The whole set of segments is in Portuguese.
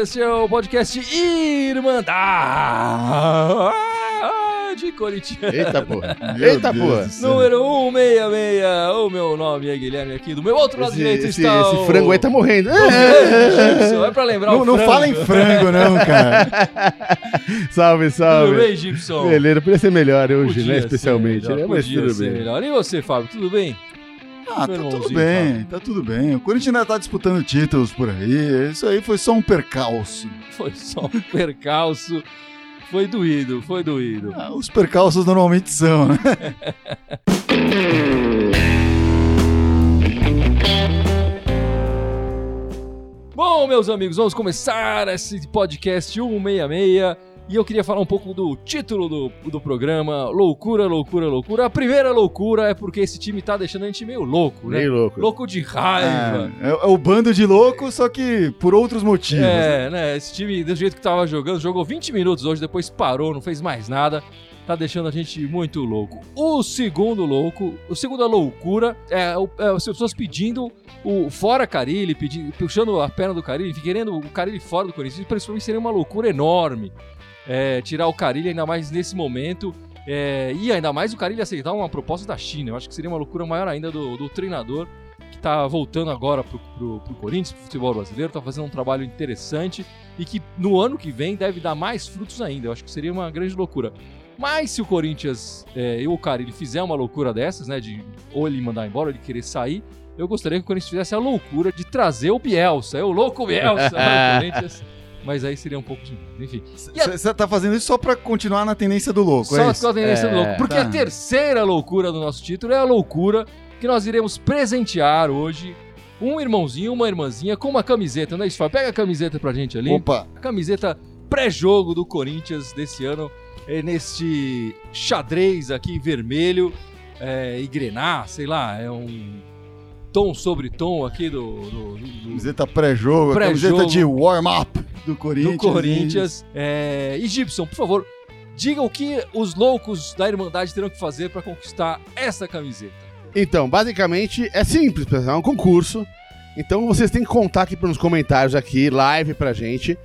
Este é o podcast Irmandade Corintiana. Eita porra. Eita porra. Número 166. O meu nome é Guilherme aqui. Do meu outro lado Esse, direito esse, está esse o... frango aí tá morrendo. Gibson. É pra lembrar Não, o não frango. fala em frango, não, cara. salve, Tudo salve. bem, Gibson? Beleza, podia ser melhor hoje, Podia né? ser Especialmente, melhor, né? Mas podia tudo ser bem. melhor. E você, Fábio, tudo bem? Ah, tá tudo bem, tá tudo bem. O Corinthians ainda tá disputando títulos por aí. Isso aí foi só um percalço. Foi só um percalço. Foi doído, foi doído. Ah, os percalços normalmente são, né? Bom, meus amigos, vamos começar esse podcast 166 e eu queria falar um pouco do título do, do programa, Loucura, Loucura, Loucura. A primeira loucura é porque esse time tá deixando a gente meio louco, né? Meio louco. Louco de raiva. É, é o bando de loucos, só que por outros motivos. É, né? Esse time, do jeito que tava jogando, jogou 20 minutos hoje, depois parou, não fez mais nada. Tá deixando a gente muito louco. O segundo louco, o segunda loucura é, é as pessoas pedindo o fora Carilli, pedindo, puxando a perna do Carilli, querendo o Carilli fora do Corinthians. Isso pra mim seria uma loucura enorme. É, tirar o Carilli, ainda mais nesse momento. É, e ainda mais o Carilli aceitar uma proposta da China. Eu acho que seria uma loucura maior ainda do, do treinador que tá voltando agora pro, pro Corinthians, pro futebol brasileiro, tá fazendo um trabalho interessante e que no ano que vem deve dar mais frutos ainda. Eu acho que seria uma grande loucura. Mas se o Corinthians é, e o Carilli fizer uma loucura dessas, né, de ou ele mandar embora, ou ele querer sair, eu gostaria que o Corinthians fizesse a loucura de trazer o Bielsa, é o louco Bielsa para o Corinthians. Mas aí seria um pouco demais. Enfim, E a- Você tá fazendo isso só pra continuar na tendência do louco, só é isso? com a tendência do É, louco. Porque tá. a terceira loucura do nosso título é a loucura que nós iremos presentear hoje um irmãozinho, uma irmãzinha com uma camiseta, não é isso? Fábio? Pega a camiseta pra gente ali. Opa, A camiseta pré-jogo do Corinthians desse ano, é neste xadrez aqui vermelho é, e grená, sei lá, é um tom sobre tom aqui do, do- do- do- camiseta pré-jogo, Pré-jogo. camiseta de warm-up do Corinthians. do Corinthians. É, e Gibson, por favor, diga o que os loucos da Irmandade terão que fazer para conquistar essa camiseta. Então, basicamente, é simples, pessoal. É um concurso. Então, vocês têm que contar aqui nos comentários aqui, live pra gente,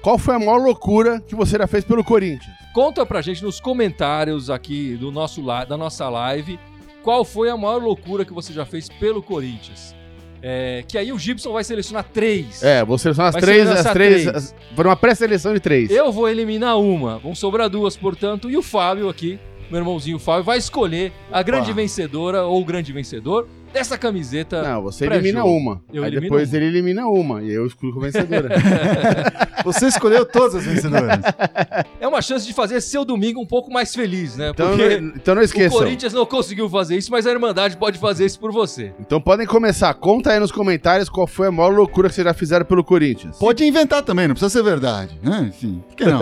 qual foi a maior loucura que você já fez pelo Corinthians. Conta pra gente nos comentários aqui do nosso, da nossa live qual foi a maior loucura que você já fez pelo Corinthians. É, que aí o Gibson vai selecionar três. É, vou selecionar as Vai três, selecionar as três, três. as- por uma pré-seleção de três. Eu vou eliminar uma, vão sobrar duas, portanto, e o Fábio aqui, meu irmãozinho Fábio, vai escolher a grande vencedora ou o grande vencedor dessa camiseta. Não, você elimina uma. Eu aí depois uma. ele elimina uma. E eu excluo a vencedora. Você escolheu todas as vencedoras. Uma chance de fazer seu domingo um pouco mais feliz, né? então, Porque não, então não o esqueçam. Corinthians não conseguiu fazer isso, mas a Irmandade pode fazer isso por você. Então podem começar. Conta aí nos comentários qual foi a maior loucura que vocês já fizeram pelo Corinthians. Pode inventar também, não precisa ser verdade. né? Enfim, por que não?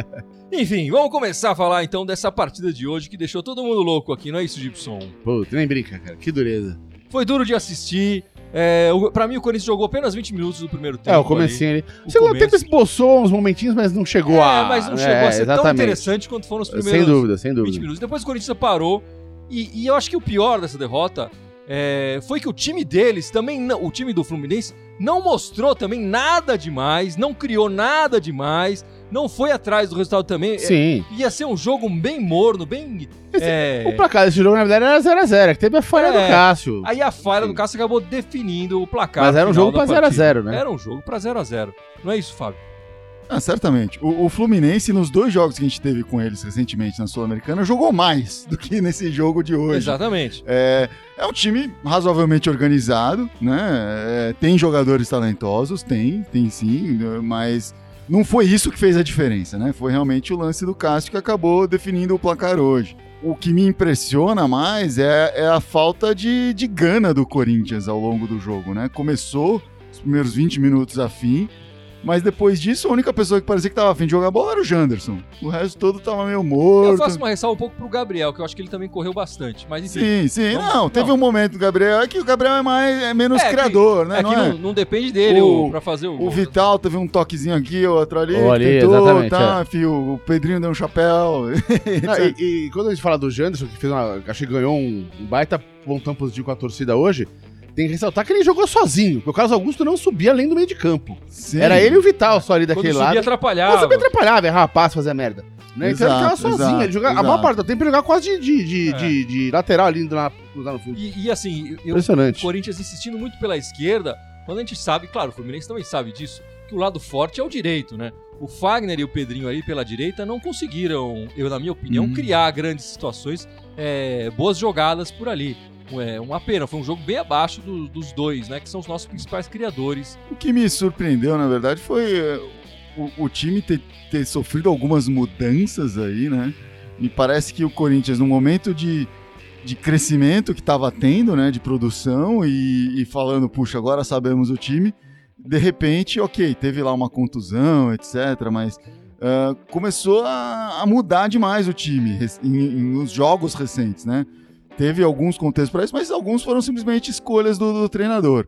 Enfim, vamos começar a falar então dessa partida de hoje que deixou todo mundo louco aqui, não é isso, Gibson? Pô, nem brinca, cara. Que dureza. Foi duro de assistir. É, o- pra mim, o Corinthians jogou apenas 20 minutos do primeiro tempo. É, o comecinho ali. O segundo começo. tempo esboçou uns momentinhos, mas não chegou É, a. mas não chegou é, a ser tão interessante quanto foram os primeiros Sem dúvida, sem 20 dúvida. minutos. Depois o Corinthians parou. E, e eu acho que o pior dessa derrota é, foi que o time deles também, não- o time do Fluminense, não mostrou também nada demais, não criou nada demais, não foi atrás do resultado também. É, Sim. ia ser um jogo bem morno, bem. é, O placar desse jogo, na verdade, era 0x0, que teve a falha É. do Cássio. Aí a falha Sim. do Cássio acabou definindo o placar. Mas era um jogo da pra partida. 0x0, né? Era um jogo pra 0x0. Não é isso, Fábio? Ah, certamente. O, o Fluminense, nos dois jogos que a gente teve com eles recentemente na Sul-Americana, jogou mais do que nesse jogo de hoje. Exatamente. É, é um time razoavelmente organizado, né? É, tem jogadores talentosos, tem, tem sim, mas não foi isso que fez a diferença, né? Foi realmente o lance do Cássio que acabou definindo o placar hoje. O que me impressiona mais é, é a falta de, de gana do Corinthians ao longo do jogo, né? Começou os primeiros 20 minutos a fim, mas depois disso a única pessoa que parecia que tava afim de jogar bola era o Janderson. O resto todo tava meio morto. Eu faço uma ressalva um pouco pro Gabriel, que eu acho que ele também correu bastante. Mas enfim. Sim, sim. Vamos- não, teve não. um momento do Gabriel é que o Gabriel é mais é menos É, que- criador, né? é não que é? não, não depende dele O- o, pra fazer o. O. Vital teve um toquezinho aqui, outro ali, Ou ali, tentou, exatamente, tá, é. o Pedrinho deu um chapéu. Não, e, e quando a gente fala do Janderson, que fez uma, acho que ganhou um, um baita pontão positivo com a torcida hoje, tem que ressaltar que ele jogou sozinho, porque o Carlos Augusto não subia além do meio de campo. Sim. Era ele e o Vital só ali Quando daquele subia, lado. atrapalhava. Não sabia atrapalhar, errar passe, fazer merda. Né? então ele Exato, sozinho. exato, ele jogava, a exato. maior parte do tempo ele jogava quase de, de, de, É. de- de lateral ali lá, lá no fundo. E, e assim, eu, o Impressionante. Corinthians insistindo muito pela esquerda, quando a gente sabe, claro, o Fluminense também sabe disso, que o lado forte é o direito, né? O Fagner e o Pedrinho ali pela direita não conseguiram, eu na minha opinião, Uhum. criar grandes situações, é, boas jogadas por ali. É uma pena, foi um jogo bem abaixo do- dos dois, né? Que são os nossos principais criadores. O que me surpreendeu, na verdade, foi eh, o, o time ter, ter sofrido algumas mudanças aí, né? Me parece que o Corinthians, no momento de, de crescimento que estava tendo, né? De produção e, e falando, puxa, agora sabemos o time. De repente, ok, teve lá uma contusão, etc. Mas ah, começou a, a mudar demais o time em- em- nos jogos recentes, né? Teve alguns contextos para isso, mas alguns foram simplesmente escolhas do, do treinador.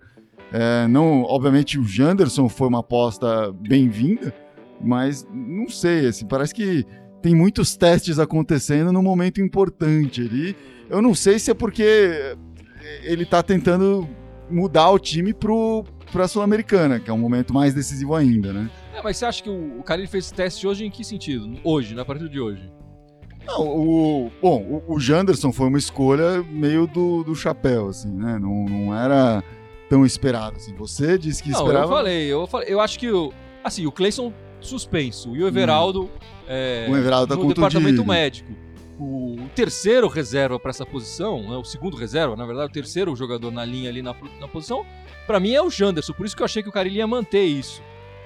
É, não, obviamente o Janderson foi uma aposta bem-vinda, mas não sei, assim, parece que tem muitos testes acontecendo num momento importante ali. Eu não sei se é porque ele tá tentando mudar o time pro, pra Sul-Americana, que é um momento mais decisivo ainda, né? É, mas você acha que o, o fez esse teste hoje em que sentido? Hoje, na partida de hoje? Não, o, bom, o, o Janderson foi uma escolha meio do, do chapéu, assim, né? Não, não era tão esperado, assim. Você disse que Não, esperava... eu falei, eu falei, eu acho que o, assim, o Cleison suspenso e o Everaldo, é, O Everaldo tá no departamento médico. O, o terceiro reserva para essa posição, né, o segundo reserva, na verdade, o terceiro jogador na linha ali na, na posição, pra mim é o Janderson, por isso que eu achei que o Carilli ia manter isso.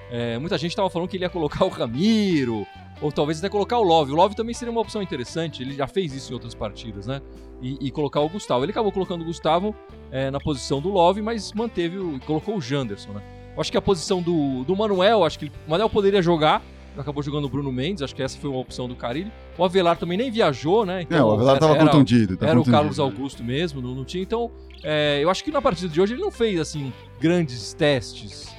É, muita gente tava falando que ele ia colocar o Ramiro, ou talvez até colocar o Love. O Love também seria uma opção interessante, ele já fez isso em outras partidas, né? E, e colocar o Gustavo. Ele acabou colocando o Gustavo é, na posição do Love, mas manteve o, colocou o Janderson, né? Eu acho que a posição do, do Manuel, acho que ele- o Manuel poderia jogar, acabou jogando o Bruno Mendes, acho que essa foi uma opção do Carilli. O Avelar também nem viajou, né? É, o Avelar tava era- contundido. tá era o contundido. Carlos Augusto mesmo, não, não tinha. Então, é, eu acho que na partida de hoje ele não fez, assim, grandes testes.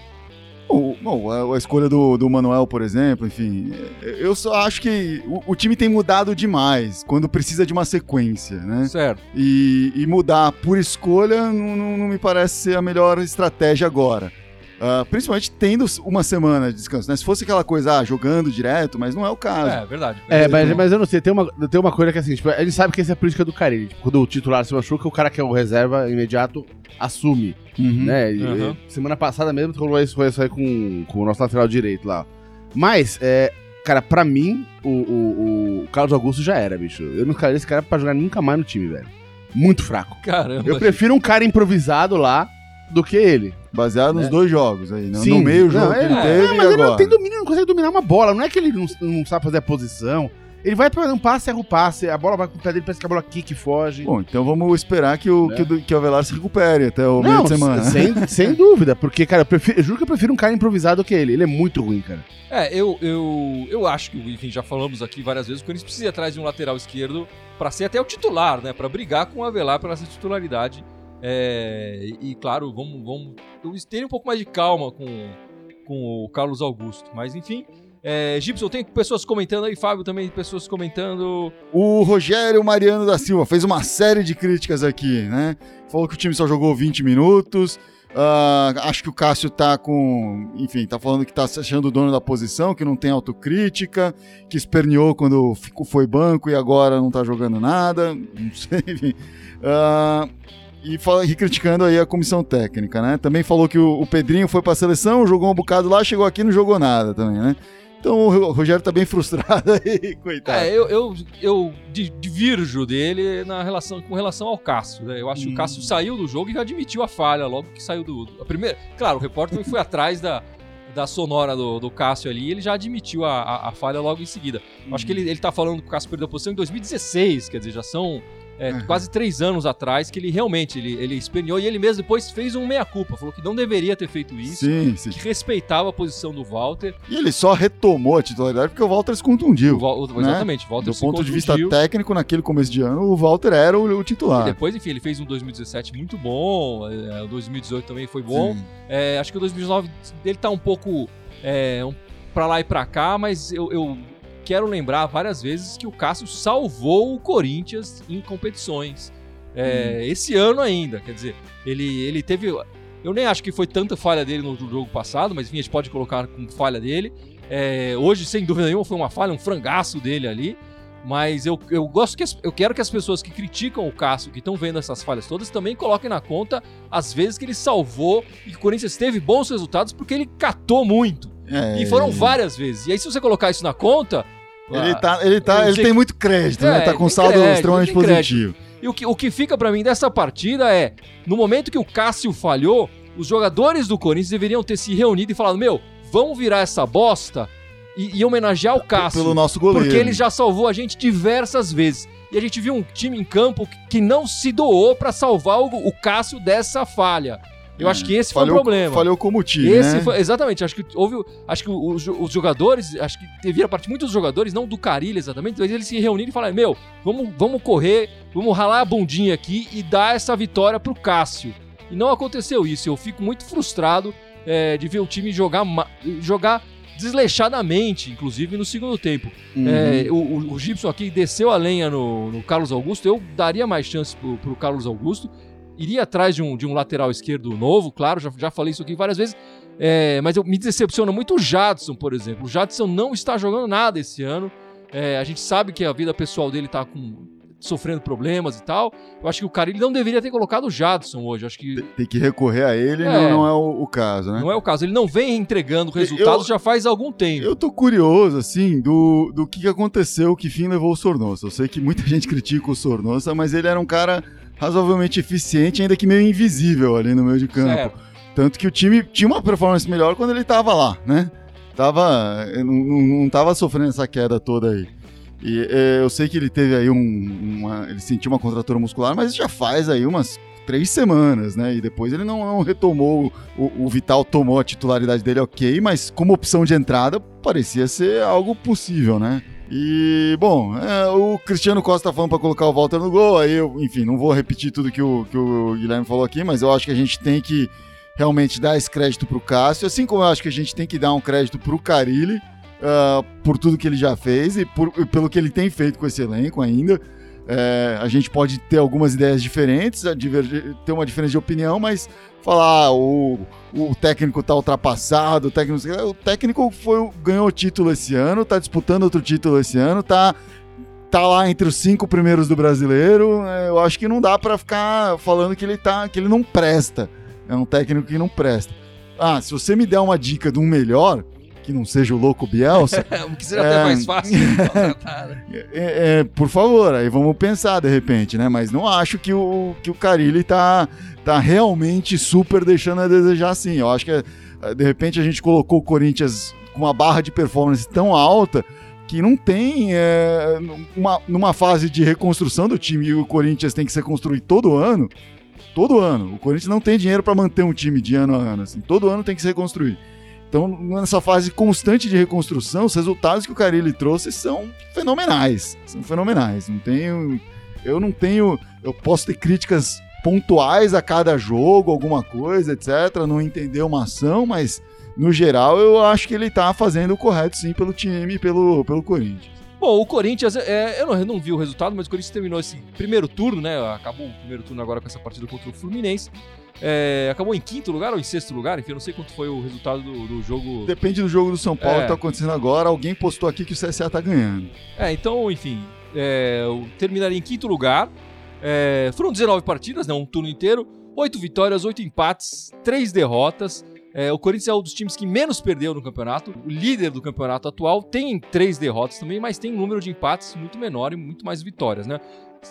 O- Bom, a, a escolha do, do Manuel, por exemplo, enfim, é, eu só acho que o, o time tem mudado demais quando precisa de uma sequência, né? Certo. E, e mudar por escolha não, não- não me parece ser a melhor estratégia agora. Ah, principalmente tendo uma semana de descanso, né? Se fosse aquela coisa, ah, jogando direto, mas não é o caso. É, verdade. É, mas, mas eu não sei, tem uma, tem uma coisa que assim, tipo, ele sabe que essa é a política do Carilli. Tipo, quando o titular se machuca, o cara que é o reserva imediato assume, Uhum. né? E, e semana passada mesmo rolou isso, foi isso aí com, com o nosso lateral direito lá. Mas, é, cara, pra mim, o, o, o Carlos Augusto já era, bicho. Eu não quero esse cara pra jogar nunca mais no time, velho. Muito fraco. Caramba. Eu prefiro um cara improvisado lá do que ele. Baseado nos É. dois jogos aí, né? Sim. no meio jogo Não, que ele é, Não, mas ele não tem domínio, não consegue dominar uma bola. Não é que ele não, não sabe fazer a posição. Ele vai fazer um passe, erra o passe, a bola vai com o pé dele, parece que a bola e foge. Bom, então vamos esperar que o, Né? que, o- que o Avelar se recupere até o meio não, de semana. sem, sem dúvida, porque, cara, eu, prefiro- eu juro que eu prefiro um cara improvisado que ele. Ele é muito ruim, cara. É, eu, eu, eu acho que, enfim, já falamos aqui várias vezes, o Corinthians precisa ir atrás de um lateral esquerdo pra ser até o titular, né? Pra brigar com o Avelar pela essa titularidade. É, e, claro, vamos, vamos ter um pouco mais de calma com, com o Carlos Augusto. Mas, enfim, é, Gibson, tem pessoas comentando aí, Fábio também, pessoas comentando. O Rogério Mariano da Silva fez uma série de críticas aqui, né? Falou que o time só jogou 20 minutos. ah, acho que o Cássio tá com. Enfim, tá falando que tá se achando o dono da posição, que não tem autocrítica, que esperneou quando ficou, foi banco e agora não tá jogando nada. Não sei, enfim. Ah, e, fala, e criticando aí a comissão técnica, né? Também falou que o, o Pedrinho foi pra seleção, jogou um bocado lá, chegou aqui e não jogou nada também, né? Então o Ro- Rogério tá bem frustrado aí, coitado. É, eu, eu, eu di- divirjo dele na relação, com relação ao Cássio. Né? Eu acho que o Hum. Cássio saiu do jogo e admitiu a falha logo que saiu do. A primeira, claro, o repórter foi atrás da, da sonora do, do Cássio ali e ele já admitiu a, a, a falha logo em seguida. Eu Acho que ele, ele tá falando que o Cássio perdeu a posição em 2016, quer dizer, já são é, Uhum. quase três anos atrás que ele realmente ele, ele esperneou e ele mesmo depois fez um meia-culpa, falou que não deveria ter feito isso. Sim, sim. Que respeitava a posição do Walter. E ele só retomou a titularidade porque o Walter se contundiu. O Val- o- exatamente, Walter Do ponto de vista contundiu. técnico, naquele começo de ano, o Walter era o, o E titular. depois, enfim, ele fez um 2017 muito bom, é, o 2018 também foi bom. É, acho que o 2019 ele tá um pouco é, um, pra lá e pra cá, mas eu, eu quero lembrar várias vezes que o Cássio salvou o Corinthians em competições. é, esse ano ainda. Quer dizer, ele, ele teve. Eu nem acho que foi tanta falha dele no jogo passado, mas enfim, a gente pode colocar como falha dele. É, hoje, sem dúvida nenhuma, foi uma falha, um frangaço dele ali. Mas eu, eu gosto que as- eu quero que as pessoas que criticam o Cássio, que estão vendo essas falhas todas, também coloquem na conta as vezes que ele salvou e que o Corinthians teve bons resultados porque ele catou muito. É, E foram várias vezes. E aí, se você colocar isso na conta. Ele, ah, tá, ele, tá, ele tem muito crédito, É, né? Tá com saldo crédito, extremamente positivo. E o que, o que fica pra mim dessa partida é: no momento que o Cássio falhou, os jogadores do Corinthians deveriam ter se reunido e falado: Meu, vamos virar essa bosta e, e homenagear o Cássio. Pelo nosso goleiro. Porque ele já salvou a gente diversas vezes. E a gente viu um time em campo que não se doou pra salvar o, o Cássio dessa falha. Eu acho que esse foi o falhou, problema. Falhou como time, Esse né? foi, exatamente, acho que houve, acho que os, os jogadores, acho que devia partir muitos jogadores, não do Carilho exatamente, mas eles se reuniram e falaram, meu, vamos, vamos correr, vamos ralar a bundinha aqui e dar essa vitória pro Cássio. E não aconteceu isso, eu fico muito frustrado é, de ver o time jogar, jogar desleixadamente, inclusive no segundo tempo. Uhum. É, o, o, o Gibson aqui desceu a lenha no, no Carlos Augusto. Eu daria mais chance pro, pro Carlos Augusto. Iria atrás de um, de um lateral esquerdo novo, claro, já, já falei isso aqui várias vezes. É, mas eu, me decepciona muito o Jadson, por exemplo. O Jadson não está jogando nada esse ano. É, a gente sabe que a vida pessoal dele tá com, sofrendo problemas e tal. Eu acho que o cara ele não deveria ter colocado o Jadson hoje. Eu acho que Tem que recorrer a ele, É. não, não é o, o caso, né? não é o caso. Ele não vem entregando resultados já faz algum tempo. Eu tô curioso, assim, do, do que que aconteceu, que fim levou o Sornosa. Eu sei que muita gente critica o Sornosa, mas ele era um cara razoavelmente eficiente, ainda que meio invisível ali no meio de campo. Certo. Tanto que o time tinha uma performance melhor quando ele tava lá, né? Tava, não, não, não tava sofrendo essa queda toda aí. E é, eu sei que ele teve aí um, uma, ele sentiu uma contratura muscular, mas já faz aí umas três semanas, né? E depois ele não, não retomou, o, o Vital tomou a titularidade dele, ok, mas como opção de entrada parecia ser algo possível, né? E, bom, é, o Cristiano Costa tá falando pra colocar o Walter no gol, aí eu, enfim, não vou repetir tudo que o, que o Guilherme falou aqui, mas eu acho que a gente tem que realmente dar esse crédito pro Cássio, assim como eu acho que a gente tem que dar um crédito pro Carilli, ah, por tudo que ele já fez e, por- pelo que ele tem feito com esse elenco ainda. É, a gente pode ter algumas ideias diferentes, ter uma diferença de opinião, mas falar ah, o, o técnico tá ultrapassado, o técnico, o técnico foi, ganhou o título esse ano, tá disputando outro título esse ano, tá, tá lá entre os cinco primeiros do brasileiro. é, eu acho que não dá pra ficar falando que ele, tá, que ele não presta. É um técnico que não presta. Ah, se você me der uma dica de um melhor, que não seja o louco Bielsa, O que seria É. até mais fácil de contratar, né? é, é, por favor, aí vamos pensar de repente, né? Mas não acho que o, que o Carilli tá, tá realmente super deixando a desejar assim. Eu acho que eh, de repente a gente colocou o Corinthians com uma barra de performance tão alta que não tem é, uma, numa fase de reconstrução do time e o Corinthians tem que ser construído todo ano. Todo ano. O Corinthians não tem dinheiro para manter um time de ano a ano. Assim. Todo ano tem que se reconstruir. Então, nessa fase constante de reconstrução, os resultados que o Carilli trouxe são fenomenais. São fenomenais. Não tenho. Eu não tenho. Eu posso ter críticas pontuais a cada jogo, alguma coisa, etc. Não entender uma ação, mas no geral eu acho que ele tá fazendo o correto sim pelo time e pelo, pelo Corinthians. Bom, o Corinthians, é, eu, não, eu não vi o resultado, mas o Corinthians terminou esse primeiro turno, né? Acabou o primeiro turno agora com essa partida contra o Fluminense. É, acabou em quinto lugar ou em sexto lugar, enfim, eu não sei quanto foi o resultado do, do jogo. Depende do jogo do São Paulo É. que tá acontecendo agora. Alguém postou aqui que o CSA tá ganhando. É, então, enfim, é, eu terminaria em quinto lugar. É, foram 19 partidas, né? Um turno inteiro. Oito vitórias, oito empates, três derrotas. É, o Corinthians é um dos times que menos perdeu no campeonato. O líder do campeonato atual tem três derrotas também, mas tem um número de empates muito menor e muito mais vitórias, né?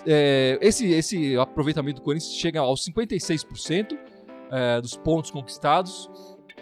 É, esse, esse aproveitamento do Corinthians chega aos 56% é, dos pontos conquistados.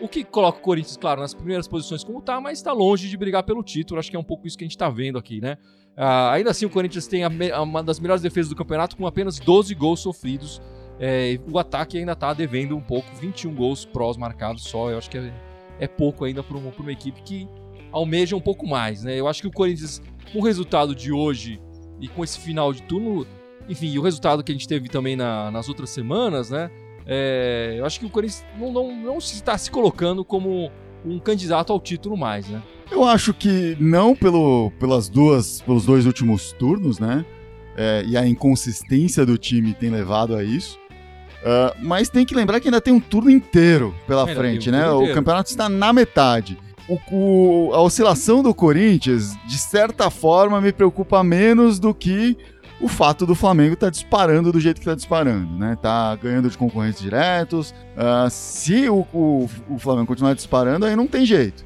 O que coloca o Corinthians, claro, nas primeiras posições como tá, mas está longe de brigar pelo título. Acho que é um pouco isso que a gente tá vendo aqui, né? Ah, ainda assim, o Corinthians tem a uma das melhores defesas do campeonato com apenas 12 gols sofridos. É, o ataque ainda tá devendo um pouco, 21 gols prós marcados só. Eu acho que é, é pouco ainda para uma, uma equipe que almeja um pouco mais, né? Eu acho que o Corinthians, com o resultado de hoje e com esse final de turno, enfim, e o resultado que a gente teve também na- nas outras semanas, né? É, eu acho que o Corinthians não, não, não está se colocando como um candidato ao título mais, né? Eu acho que não pelo, pelas duas, pelos dois últimos turnos, né? é, e a inconsistência do time tem levado a isso. Uh, mas tem que lembrar que ainda tem um turno inteiro pela Ainda frente, um né? O campeonato está na metade. O- o- a oscilação do Corinthians, de certa forma, me preocupa menos do que o fato do Flamengo estar disparando do jeito que está disparando, né? Tá ganhando de concorrentes diretos. Ah, se o, o- o Flamengo continuar disparando, aí não tem jeito.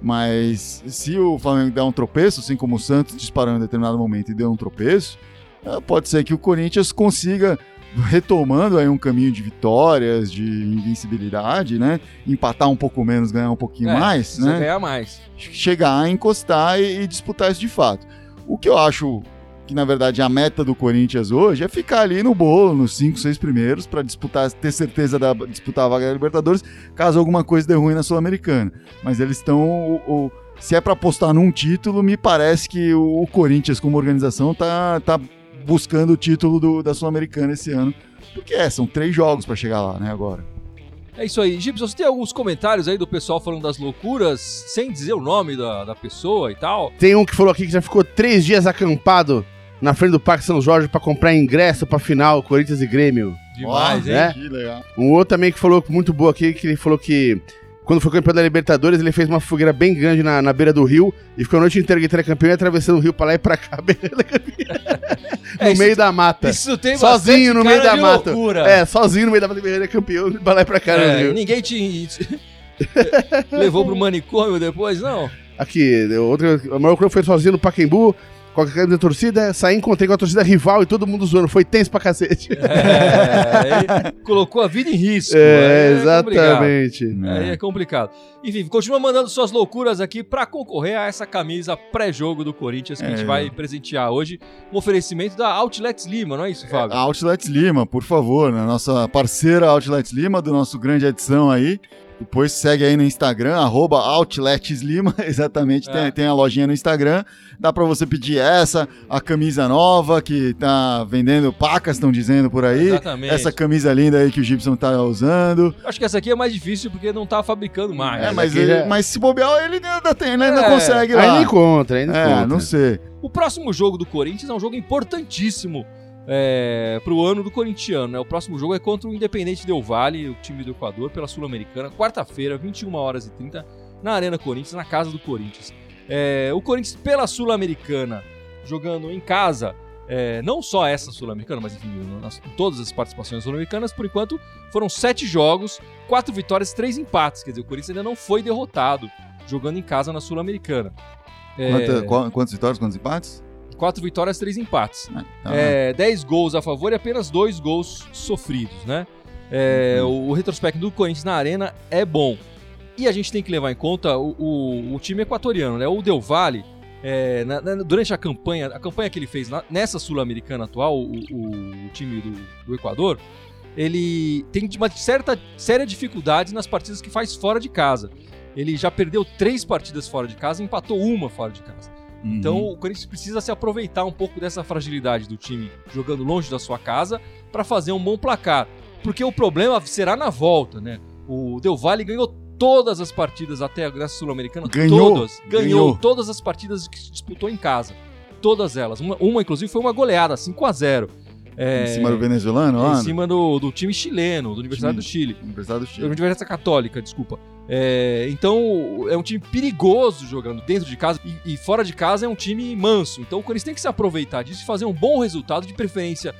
Mas se o Flamengo der um tropeço, assim como o Santos disparou em determinado momento e deu um tropeço, ah, pode ser que o Corinthians consiga, retomando aí um caminho de vitórias, de invencibilidade, né? Empatar um pouco menos, ganhar um pouquinho É, mais, né? ganhar mais. chegar a encostar e, e disputar isso de fato. O que eu acho que, na verdade, a meta do Corinthians hoje é ficar ali no bolo, nos 5, 6 primeiros, para disputar, ter certeza da disputar a vaga da Libertadores, caso alguma coisa dê ruim na Sul-Americana. Mas eles estão. se é para apostar num título, me parece que o, o Corinthians, como organização, tá, tá buscando o título do- da Sul-Americana esse ano. Porque é, são três jogos para chegar lá, né, agora. É isso aí. Gibson, você tem alguns comentários aí do pessoal falando das loucuras, sem dizer o nome da, da pessoa e tal? Tem um que falou aqui que já ficou três dias acampado na frente do Parque São Jorge pra comprar ingresso pra final Corinthians e Grêmio. Demais, hein? né? Que legal. Um outro também que falou muito boa aqui, que ele falou que quando foi campeão da Libertadores, ele fez uma fogueira bem grande na, na beira do rio e ficou a noite inteira gritando campeão e atravessando o rio pra lá e pra cá, beirando. É, no meio da mata. Isso tem Sozinho no meio da mata. loucura. É, sozinho no meio da mata, beirando campeão, pra lá e pra cá. É, rio. ninguém te levou pro manicômio depois, não? Aqui, outra, a maior coisa foi sozinho no Pacaembu, com a camisa da torcida, saí, encontrei com a torcida rival e todo mundo zoando. Foi tenso pra cacete. É, colocou a vida em risco. É, complicado. exatamente. Aí é complicado. Enfim, continua mandando suas loucuras aqui pra concorrer a essa camisa pré-jogo do Corinthians que a gente É. vai presentear hoje. Um oferecimento da Outlets Lima, não é isso, Fábio? A Outlets Lima, por favor, né? Nossa parceira Outlets Lima, do nosso grande edição aí. Depois segue aí no Instagram, arroba Outlets Lima, exatamente, É. tem, tem a lojinha no Instagram. Dá pra você pedir essa, a camisa nova que tá vendendo, pacas estão dizendo por aí. Exatamente. Essa camisa linda aí que o Gibson tá usando. Acho que essa aqui é mais difícil porque não tá fabricando mais. É, mas, ele- já- mas se bobear, ele ainda tem, ele ainda É. consegue lá. Ainda encontra, ainda é, encontra. não sei. O próximo jogo do Corinthians é um jogo importantíssimo é, pro ano do corintiano. Né? O próximo jogo é contra o Independente Del Vale, o time do Equador, pela Sul-Americana, quarta-feira, 21 horas e 30, na Arena Corinthians, na casa do Corinthians. É, o Corinthians, pela Sul-Americana, jogando em casa, é, não só essa Sul-Americana, mas enfim, nas- todas as participações sul-americanas, por enquanto, foram sete jogos, quatro vitórias, três empates. Quer dizer, o Corinthians ainda não foi derrotado jogando em casa na Sul-Americana. É, quantas vitórias, quantos empates? Quatro vitórias, três empates. Ah. É, 10 gols a favor e apenas dois gols sofridos, né? É, o, o retrospecto do Corinthians na arena é bom. E a gente tem que levar em conta o, o- o time equatoriano, né? O Del Valle, é, na- na- durante a campanha, a campanha que ele fez na- nessa Sul-Americana atual, o, o- time do, do Equador, ele tem uma certa séria dificuldade nas partidas que faz fora de casa. Ele já perdeu três partidas fora de casa e empatou uma fora de casa. Uhum. Então o Corinthians precisa se aproveitar um pouco dessa fragilidade do time jogando longe da sua casa para fazer um bom placar. Porque o problema será na volta, né? O Del Valle ganhou todas as partidas até a Graça Sul-Americana. Ganhou, Todas. Ganhou, ganhou. todas as partidas que se disputou em casa. Todas elas. Uma, uma, inclusive, foi uma goleada, 5 a 0 É, Em cima do venezuelano, lá? em cima do, do time chileno, do Universidade do Time. Chile. Universidade do Chile. Universidade Católica, desculpa. É, então, é um time perigoso jogando dentro de casa e, e fora de casa é um time manso. Então, o Corinthians tem que se aproveitar disso e fazer um bom resultado, de preferência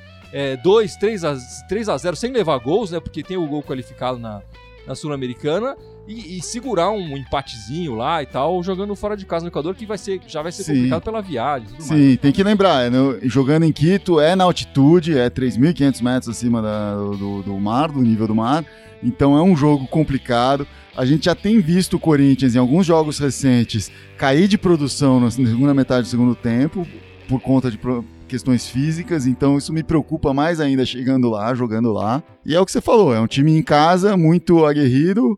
2, 3 a, 3 a 0 sem levar gols, né? Porque tem o gol qualificado na, na Sul-Americana e, e segurar um empatezinho lá e tal, jogando fora de casa no Equador, que vai ser, já vai ser Sim. complicado pela viagem. tudo mais. Sim, tem que lembrar, é no- jogando em Quito é na altitude, é 3.500 metros acima da- do, do mar, do nível do mar, então é um jogo complicado. A gente já tem visto o Corinthians em alguns jogos recentes cair de produção na segunda metade do segundo tempo por conta de questões físicas, então isso me preocupa mais ainda chegando lá, jogando lá. E é o que você falou, é um time em casa muito aguerrido,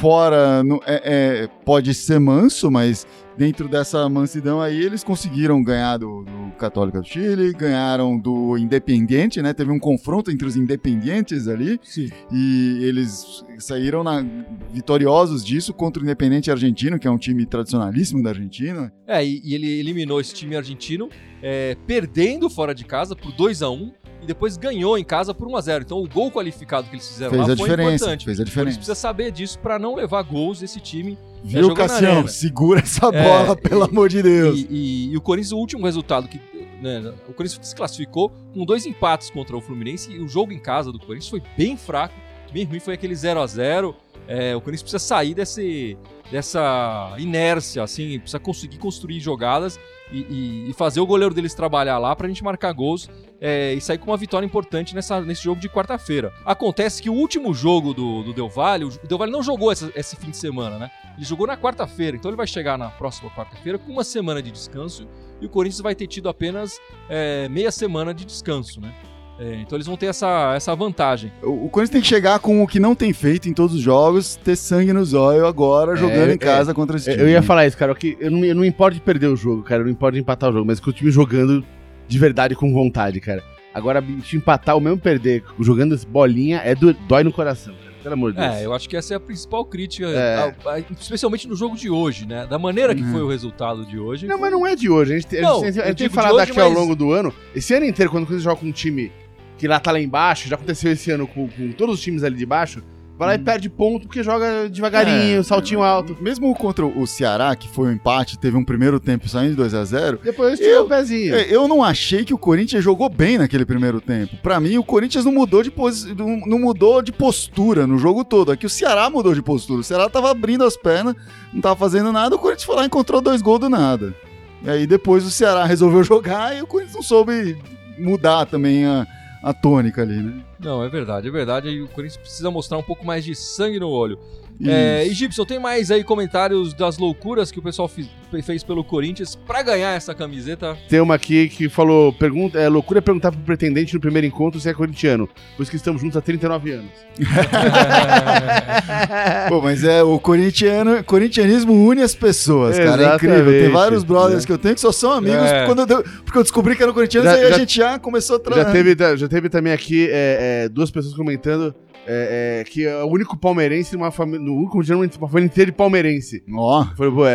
fora no- é- é- pode ser manso, mas dentro dessa mansidão aí, eles conseguiram ganhar do, do Católica do Chile, ganharam do Independiente, né? Teve um confronto entre os Independientes ali. Sim. E eles saíram na- vitoriosos disso contra o Independente Argentino, que é um time tradicionalíssimo da Argentina. É, e, e ele eliminou esse time argentino, é, perdendo fora de casa por 2 a 1 e depois ganhou em casa por 1 a 0 Então o gol qualificado que eles fizeram Fez lá a foi diferença. importante. Fez a Então, eles diferença. precisam saber disso pra não levar gols desse time. Viu, jogando na Cassião? Segura essa É, bola, pelo e- amor de Deus. E, e- e o Corinthians, o último resultado que. né, o Corinthians se classificou com dois empates contra o Fluminense e o jogo em casa do Corinthians foi bem fraco, bem ruim. Foi aquele 0 a 0 É, O Corinthians precisa sair desse, dessa inércia, assim, precisa conseguir construir jogadas e, e- e fazer o goleiro deles trabalhar lá pra gente marcar gols é, e sair com uma vitória importante nessa, nesse jogo de quarta-feira. Acontece que o último jogo do, do Del Valle, o Del Valle não jogou essa- esse fim de semana, né? Ele jogou na quarta-feira, então ele vai chegar na próxima quarta-feira com uma semana de descanso e o Corinthians vai ter tido apenas é, meia semana de descanso, né? É, então eles vão ter essa, essa vantagem. O, o Corinthians tem que chegar com o que não tem feito em todos os jogos, ter sangue nos olhos agora, jogando é, em casa contra esse time. Eu ia falar isso, cara. Que eu não, eu não importo de perder o jogo, cara. Eu não importo de empatar o jogo, mas que o time jogando de verdade com vontade, cara. Agora, bicho, empatar ou mesmo perder jogando essa bolinha é do- dói no coração, cara. Pelo amor de Deus. É, eu acho que essa é a principal crítica, É. a- a- especialmente no jogo de hoje, né? Da maneira que Uhum. foi o resultado de hoje. Não, mas não é de hoje. A gente, tem- a Não, gente, a gente tem digo de falado hoje, aqui ao mas- longo do ano. Esse ano inteiro, quando Corinthians joga com um time que lá tá lá embaixo, já aconteceu esse ano com, com todos os times ali de baixo, vai lá e perde ponto porque joga devagarinho, É. saltinho alto. Mesmo contra o Ceará, que foi um empate, teve um primeiro tempo saindo de 2 a 0 Depois tira Eu- o pezinho. É, Eu não achei que o Corinthians jogou bem naquele primeiro tempo. Pra mim, o Corinthians não mudou de posi- não não mudou de postura no jogo todo. Aqui o Ceará mudou de postura. O Ceará tava abrindo as pernas, não tava fazendo nada. O Corinthians foi lá e encontrou dois gols do nada. E aí depois o Ceará resolveu jogar e o Corinthians não soube mudar também a, a tônica ali, né? Não, é verdade, é verdade. E o Corinthians precisa mostrar um pouco mais de sangue no olho. É, e Gibson, tem mais aí comentários das loucuras que o pessoal fiz- fez pelo Corinthians pra ganhar essa camiseta? Tem uma aqui que falou: pergunta, é loucura perguntar pro pretendente no primeiro encontro se é corintiano, pois que estamos juntos há 39 anos. Pô, mas é o corintiano, corintianismo une as pessoas, cara. É incrível. Tem vários brothers né? que eu tenho que só são amigos É. quando eu porque eu descobri que eram corintianos Já- e já- a gente já começou a tra... Já teve, já teve também aqui é, é, duas pessoas comentando é, é, que é o único palmeirense numa família. No único uma família inteira de palmeirense. Ó,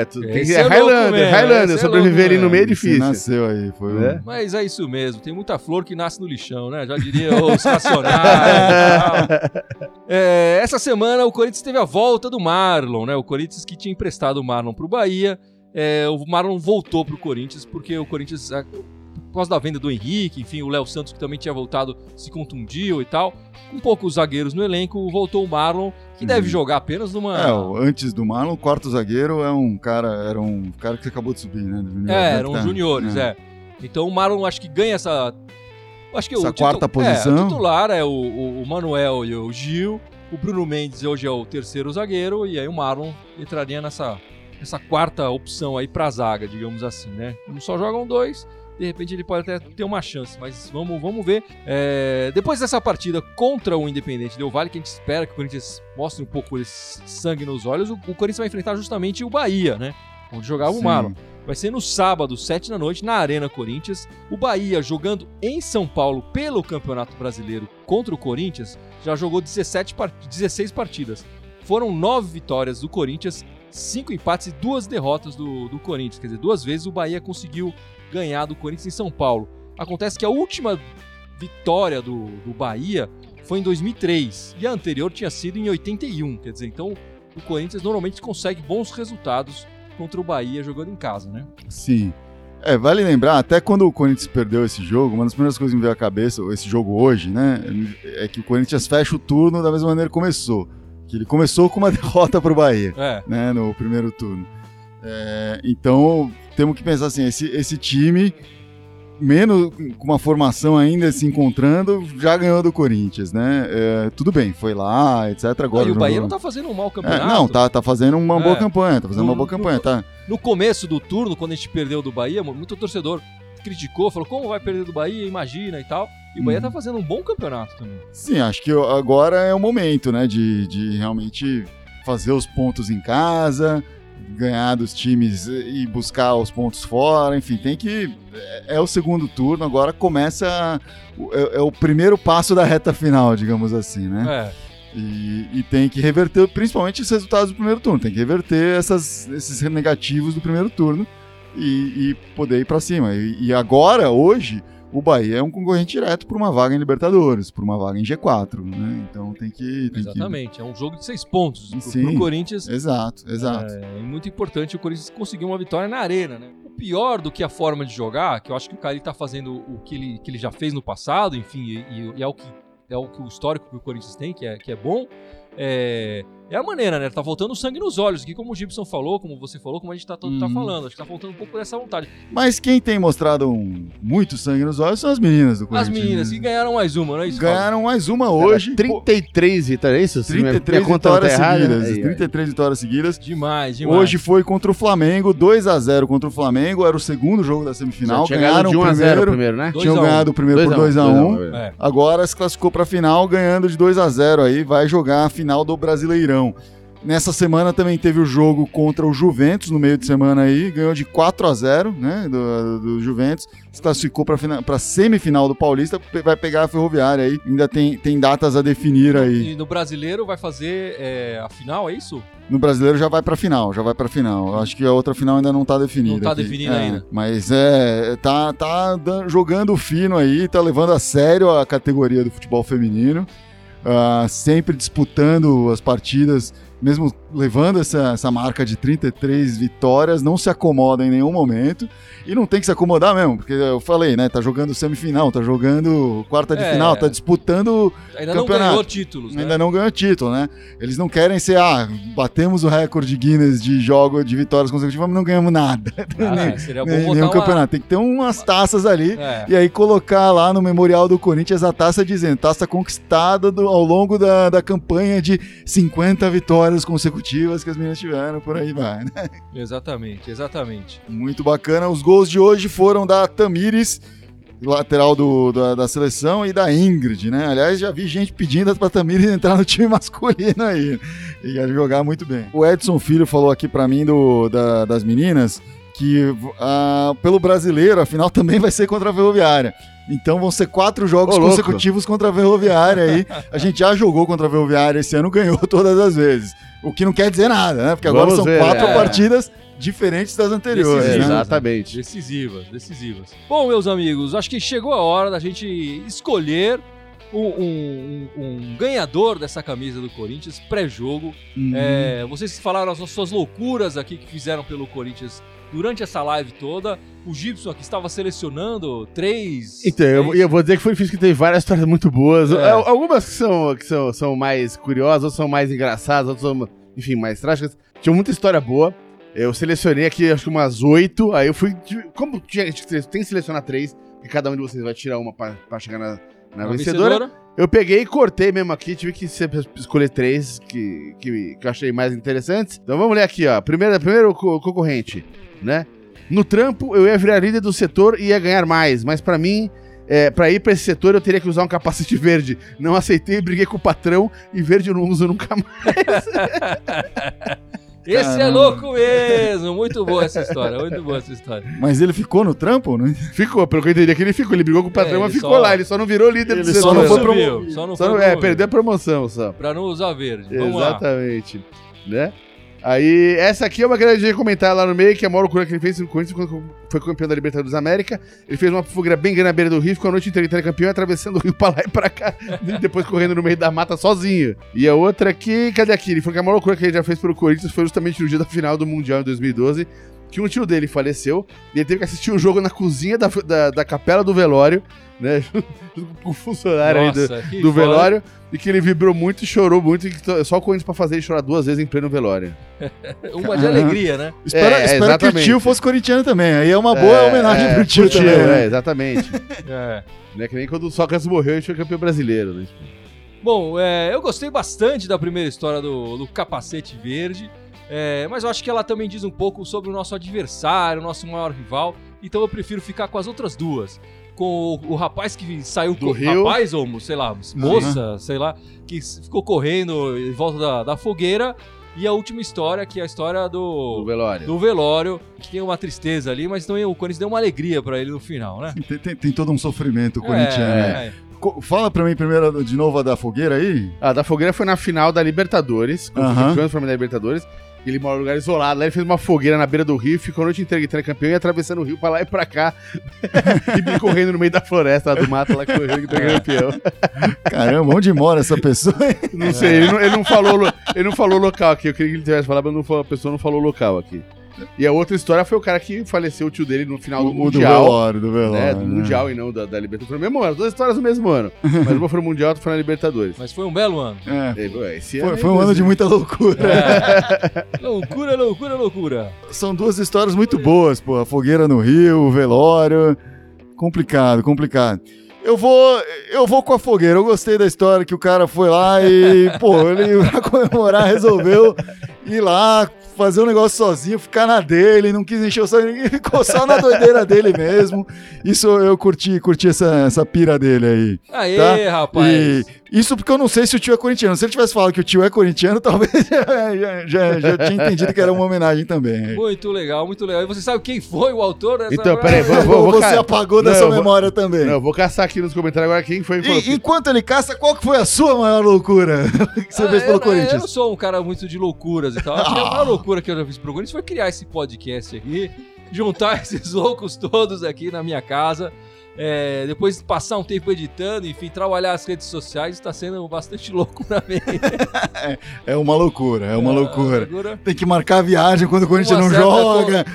tu tem que Esse ser é louco Highlander, mesmo, Highlander, é sobreviver louco ali no meio é difícil. nasceu aí, foi um- Né? Mas é isso mesmo, tem muita flor que nasce no lixão, né? Já diria os racionais e tal. É, essa semana o Corinthians teve a volta do Marlon, né? O Corinthians que tinha emprestado o Marlon pro Bahia. é, o Marlon voltou pro Corinthians porque o Corinthians, é, por causa da venda do Henrique, enfim, o Léo Santos que também tinha voltado se contundiu e tal. Com poucos zagueiros no elenco, voltou o Marlon, que deve Uhum. jogar apenas numa. É, antes do Marlon, o quarto zagueiro é um cara, era um cara que acabou de subir, né? junior, É, né, eram tá- juniores, é. Então o Marlon acho que ganha essa. Acho que Essa o titu- quarta É, posição. o titular é o, o- o Manuel e o Gil. O Bruno Mendes hoje é o terceiro zagueiro. E aí o Marlon entraria nessa, nessa quarta opção aí pra zaga, digamos assim, né? Como só jogam dois, de repente ele pode até ter uma chance. Mas vamos, vamos ver. É, depois dessa partida contra o Independente Del Vale, que a gente espera que o Corinthians mostre um pouco desse sangue nos olhos, o, o Corinthians vai enfrentar justamente o Bahia, né? Onde jogava o Sim. Marlon. Vai ser no sábado, 7 da noite, na Arena Corinthians. O Bahia jogando em São Paulo pelo Campeonato Brasileiro contra o Corinthians, já jogou 17 part- 16 partidas. Foram 9 vitórias do Corinthians, 5 empates e 2 derrotas do, do Corinthians. Quer dizer, duas vezes o Bahia conseguiu ganhar do Corinthians em São Paulo. Acontece que a última vitória do, do Bahia foi em 2003 e a anterior tinha sido em 81. Quer dizer, então o Corinthians normalmente consegue bons resultados contra o Bahia jogando em casa, né? Sim. É, vale lembrar, até quando o Corinthians perdeu esse jogo, uma das primeiras coisas que me veio à cabeça, esse jogo hoje, né, é que o Corinthians fecha o turno da mesma maneira que começou. Que ele começou com uma derrota pro Bahia, É. né, no primeiro turno. É, então, temos que pensar assim, esse, esse time, menos com uma formação ainda se encontrando, já ganhou do Corinthians, né? É, tudo bem, foi lá, etc. Agora e o Bahia não tá fazendo um mau É, campeonato. não, tá, tá fazendo uma É. boa campanha, tá fazendo No- uma boa no- campanha, tá? No começo do turno, quando a gente perdeu do Bahia, muito torcedor criticou, falou como vai perder do Bahia, imagina e tal. E o Bahia Uhum. tá fazendo um bom campeonato também. Sim, acho que agora é o momento, né, de, de realmente fazer os pontos em casa, ganhar dos times e buscar os pontos fora, enfim, tem que. É, é o segundo turno, agora começa. É, é, o primeiro passo da reta final, digamos assim, né? É. E, e, tem que reverter, principalmente os resultados do primeiro turno, tem que reverter essas, esses negativos do primeiro turno e, e poder ir para cima. E, e agora, hoje o Bahia é um concorrente direto por uma vaga em Libertadores, por uma vaga em G4, né? Então tem que. Tem Exatamente, que... é um jogo de seis pontos Sim, pro, Corinthians. Exato, exato. É, é, muito importante o Corinthians conseguir uma vitória na arena, né? O pior do que a forma de jogar, que eu acho que o Cari tá fazendo o que ele, que ele já fez no passado, enfim, e, e é o que é o que o histórico que o Corinthians tem, que é, que é bom. É, é a maneira, né? Tá faltando sangue nos olhos aqui, como o Gibson falou, como você falou, como a gente tá, todo, tá Uhum. falando. Acho que tá faltando um pouco dessa vontade. Mas quem tem mostrado um- muito sangue nos olhos são as meninas do As Corinthians. meninas que ganharam mais uma, não é isso? ganharam mais uma hoje. 33 vitórias, é isso? Se minha- 33 minha conta não tá vitórias errada, seguidas. aí, aí. 33 vitórias seguidas. Demais, demais. Hoje foi contra o Flamengo, 2 a 0 contra o Flamengo, era o segundo jogo da semifinal. Já Ganharam de 1 o a 0 primeiro, primeiro, né? Tinham um. ganhado o primeiro por 2 a 1 É. Agora se classificou pra final, ganhando de 2 a 0 aí, vai jogar a final do Brasileirão. Nessa semana também teve o jogo contra o Juventus no meio de semana aí, ganhou de 4 a 0, né, do, do Juventus, se classificou para para semifinal do Paulista, vai pegar a Ferroviária aí. Ainda tem, tem datas a definir aí. E no brasileiro vai fazer é, a final, é isso? No Brasileiro já vai pra final, já vai pra final. Acho que a outra final ainda não tá definida. Não tá aqui. definida É, ainda. Mas é, tá, tá jogando fino aí, tá levando a sério a categoria do futebol feminino. Ah, sempre disputando as partidas, mesmo levando essa, essa marca de 33 vitórias, não se acomoda em nenhum momento. E não tem que se acomodar mesmo, porque eu falei, né? Tá jogando semifinal, tá jogando quarta de É. final, tá disputando Ainda não Campeonato. ganhou títulos, né? Ainda não ganhou título, né? Eles não querem ser, ah, batemos o recorde Guinness de jogo de vitórias consecutivas, mas não ganhamos nada. Ah, é, seria bom Nem, botar nenhum uma... campeonato. Tem que ter umas taças ali. É. E aí colocar lá no memorial do Corinthians a taça dizendo, taça conquistada do- ao longo da, da campanha de 50 vitórias consecutivas que as meninas tiveram, por aí vai, né? Exatamente, exatamente. Muito bacana. Os gols de hoje foram da Tamires, lateral do, da, da seleção, e da Ingrid, né? Aliás, já vi gente pedindo pra Tamires entrar no time masculino aí. E jogar muito bem. O Edson Filho falou aqui pra mim do, da- das meninas que ah, pelo brasileiro, a final também vai ser contra a Ferroviária. Então vão ser quatro jogos Ô, louco. consecutivos contra a Ferroviária aí. A gente já jogou contra a Ferroviária esse ano, ganhou todas as vezes. O que não quer dizer nada, né? Porque agora Vamos são ver, quatro é. partidas diferentes das anteriores, Decisivas. né? Exatamente. Decisivas, decisivas. Bom, meus amigos, acho que chegou a hora da gente escolher um, um- um- um ganhador dessa camisa do Corinthians pré-jogo. Uhum. É, vocês falaram as suas loucuras aqui que fizeram pelo Corinthians durante essa live toda. O Gibson aqui estava selecionando três. Então, eu, três- eu vou dizer que foi difícil que teve várias histórias muito boas. É. Al- Algumas que, são, que são, são mais curiosas, outras são mais engraçadas, outras são, enfim, mais trágicas. Tinha muita história boa. Eu selecionei aqui, acho que umas oito. Aí eu fui. Como tinha, tem que selecionar três, e cada um de vocês vai tirar uma pra, pra chegar na, na a vencedora. Eu peguei e cortei mesmo aqui, tive que escolher três que, que, que eu achei mais interessantes. Então vamos ler aqui, ó. Primeiro, primeiro co- concorrente, né? No trampo, eu ia virar líder do setor e ia ganhar mais, mas pra mim, é, pra ir pra esse setor, eu teria que usar um capacete verde. Não aceitei, briguei com o patrão e verde eu não uso nunca mais. Esse é Caramba. louco mesmo! Muito boa essa história, muito boa essa história. Mas ele ficou no trampo, né? Ficou, pelo que eu entendi que ele ficou. Ele brigou com o patrão, É, mas ficou só- lá. Ele só não virou líder do Ele setor. só não foi promovido. só não Só foi não- é, perdeu a promoção só. Pra não usar verde. Vamos lá. Exatamente. Né? Aí, essa aqui é uma grande de comentar lá no meio, que é a maior loucura que ele fez no Corinthians quando foi campeão da Libertadores da América. Ele fez uma fogueira bem grande na beira do rio, ficou a noite inteira gritando campeão, atravessando o rio pra lá e pra cá, depois correndo no meio da mata sozinho. E a outra aqui, cadê aqui? Ele falou que a maior loucura que ele já fez pelo Corinthians foi justamente no dia da final do Mundial em 2012, que um tio dele faleceu, e ele teve que assistir o jogo na cozinha da, da, da capela do velório, né, junto com o funcionário aí do, Nossa, que do foda. velório e que ele vibrou muito e chorou muito e que só o Corinthians pra fazer ele chorar duas vezes em pleno velório. Uma de alegria, né? Espero, É, espero que o tio fosse corintiano também. Aí é uma boa É, homenagem é, pro tio também. é, né? exatamente. É. né, que nem quando o Sócrates morreu e foi campeão brasileiro, né? Bom, é, eu gostei bastante da primeira história do, do capacete verde, é, mas eu acho que ela também diz um pouco sobre o nosso adversário, o nosso maior rival, então eu prefiro ficar com as outras duas. Com o, o rapaz que saiu Do Rio. rapaz ou sei lá, moça, sei lá, que ficou correndo em volta da, da fogueira E a última história, que é a história Do do, velório. do velório, que tem uma tristeza ali, mas também o Corinthians deu uma alegria pra ele no final, né? Tem, tem- tem todo um sofrimento corintiano. né? é. Co- Fala pra mim primeiro de novo a da fogueira aí. A da Fogueira foi na final da Libertadores, contra Aham. o campeão da Libertadores. Ele mora num lugar isolado, lá ele fez uma fogueira na beira do rio, ficou a noite inteira gritando campeão e atravessando o rio pra lá e pra cá. e correndo no meio da floresta lá do mato, lá correndo gritando campeão. Caramba, onde mora essa pessoa? Não sei, ele não, ele não falou, lo- ele não falou local aqui. Eu queria que ele tivesse falado, mas não a pessoa não falou local aqui. E a outra história foi o cara que faleceu, o tio dele, no final do o, o do Mundial. velório, do velório. né, do né? Mundial e não da, da Libertadores. Mesmo ano, as duas histórias no mesmo ano. Mas uma foi no Mundial, outra foi na Libertadores. Mas foi um belo ano. É. E esse Foi, ano foi um ano de muita loucura. É. loucura, loucura, loucura. São duas histórias muito boas, pô. A fogueira no Rio, o velório. Complicado, complicado. Eu vou, eu vou com a fogueira. Eu gostei da história que o cara foi lá e, pô, ele pra comemorar resolveu ir lá fazer um negócio sozinho, ficar na dele, não quis encher o saco, ninguém ficou só na doideira dele mesmo. Isso eu curti, curti essa, essa pira dele aí. Aê, Tá? rapaz. E isso porque eu não sei se o tio é corintiano. Se ele tivesse falado que o tio é corintiano, talvez já, já, já- tinha entendido que era uma homenagem também. Muito legal, muito legal. E você sabe quem foi o autor dessa Então, peraí, vou- Ou vou- você ca- apagou da Não, sua eu vou- memória também. Não, eu vou caçar aqui nos comentários agora quem foi. E, enquanto ele caça, qual que foi a sua maior loucura que você Ah, fez eu, pelo Eu não Corinthians? sou um cara muito de loucuras e tal. Acho que a maior loucura que eu já fiz pro Corinthians foi criar esse podcast aqui, juntar esses loucos todos aqui na minha casa. é, depois passar um tempo editando, enfim, trabalhar as redes sociais, está sendo bastante louco pra mim. É uma loucura, é uma loucura. Loucura. Tem que marcar a viagem quando o Corinthians não joga.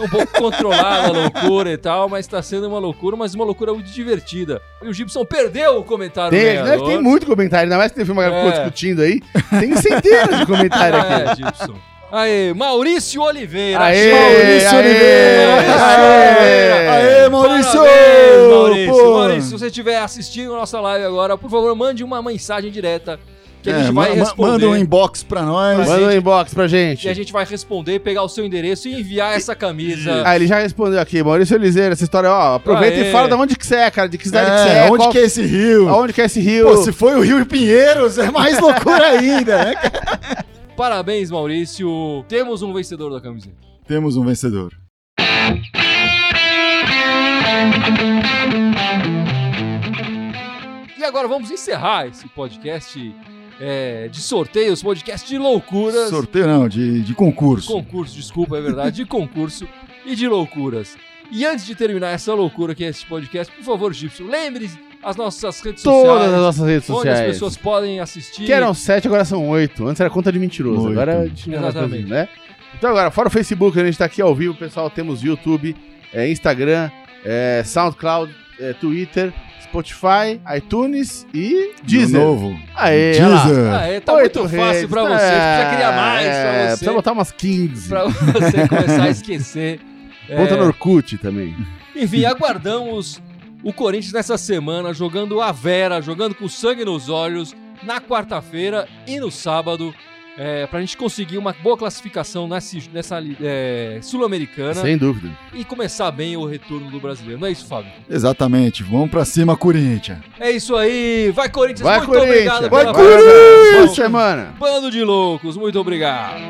um pouco controlada a loucura e tal, mas tá sendo uma loucura, mas uma loucura muito divertida. E o Gibson perdeu o comentário Tem, né, tem muito comentário, ainda mais que teve uma galera que ficou É. discutindo aí. Tem centenas de comentários aqui. É, Gibson. Aê, Maurício Oliveira. Aê, Maurício aê, Oliveira! aê. Aê, Maurício! Parabéns, Maurício. Pô. Maurício, se você estiver assistindo a nossa live agora, por favor, mande uma mensagem direta que a É, gente ma- vai ma- responder. Manda um inbox pra nós. Mas- Manda um inbox pra gente. E a gente vai responder, pegar o seu endereço e enviar essa camisa. Ah, ele já respondeu aqui, Maurício Oliveira, essa história, ó, aproveita Aê. e fala de onde que você é, cara, de que cidade que você É, é, onde qual- que é esse rio? aonde que é esse rio. Pô, se foi o Rio e Pinheiros, é mais loucura ainda, né? cara? Parabéns, Maurício. Temos um vencedor da camiseta. Temos um vencedor. E agora vamos encerrar esse podcast é, de sorteios, podcast de loucuras. Sorteio não, de, de concurso. Concurso, desculpa, é verdade, de concurso e de loucuras. E antes de terminar essa loucura que é esse podcast, por favor, Gibson, lembre as nossas redes Todas sociais. as nossas redes onde sociais. as pessoas podem assistir. Que eram sete, agora são oito. Antes era conta de mentiroso, Oito. agora a gente é Exatamente. coisa, né? Então agora, fora o Facebook, a gente tá aqui ao vivo, pessoal, temos YouTube, é, Instagram, é, SoundCloud, é, Twitter, Spotify, iTunes e De Deezer. novo. Aê, lá. Deezer. Ah, é, tá Oito muito fácil redes, pra é, você. Precisa criar mais é, pra você. Precisa botar umas 15. Pra você começar a esquecer. Conta É, no Orkut também. Enfim, aguardamos o Corinthians nessa semana jogando a Vera, jogando com sangue nos olhos, na quarta-feira e no sábado, é, para a gente conseguir uma boa classificação nessa, nessa é, Sul-Americana. Sem dúvida. E começar bem o retorno do brasileiro. Não é isso, Fábio? Exatamente. Vamos para cima, Corinthians. É isso aí. Vai, Corinthians. Vai, muito Corinthians. obrigado. Vai, pela Corinthians, semana. Bando de loucos. Muito obrigado.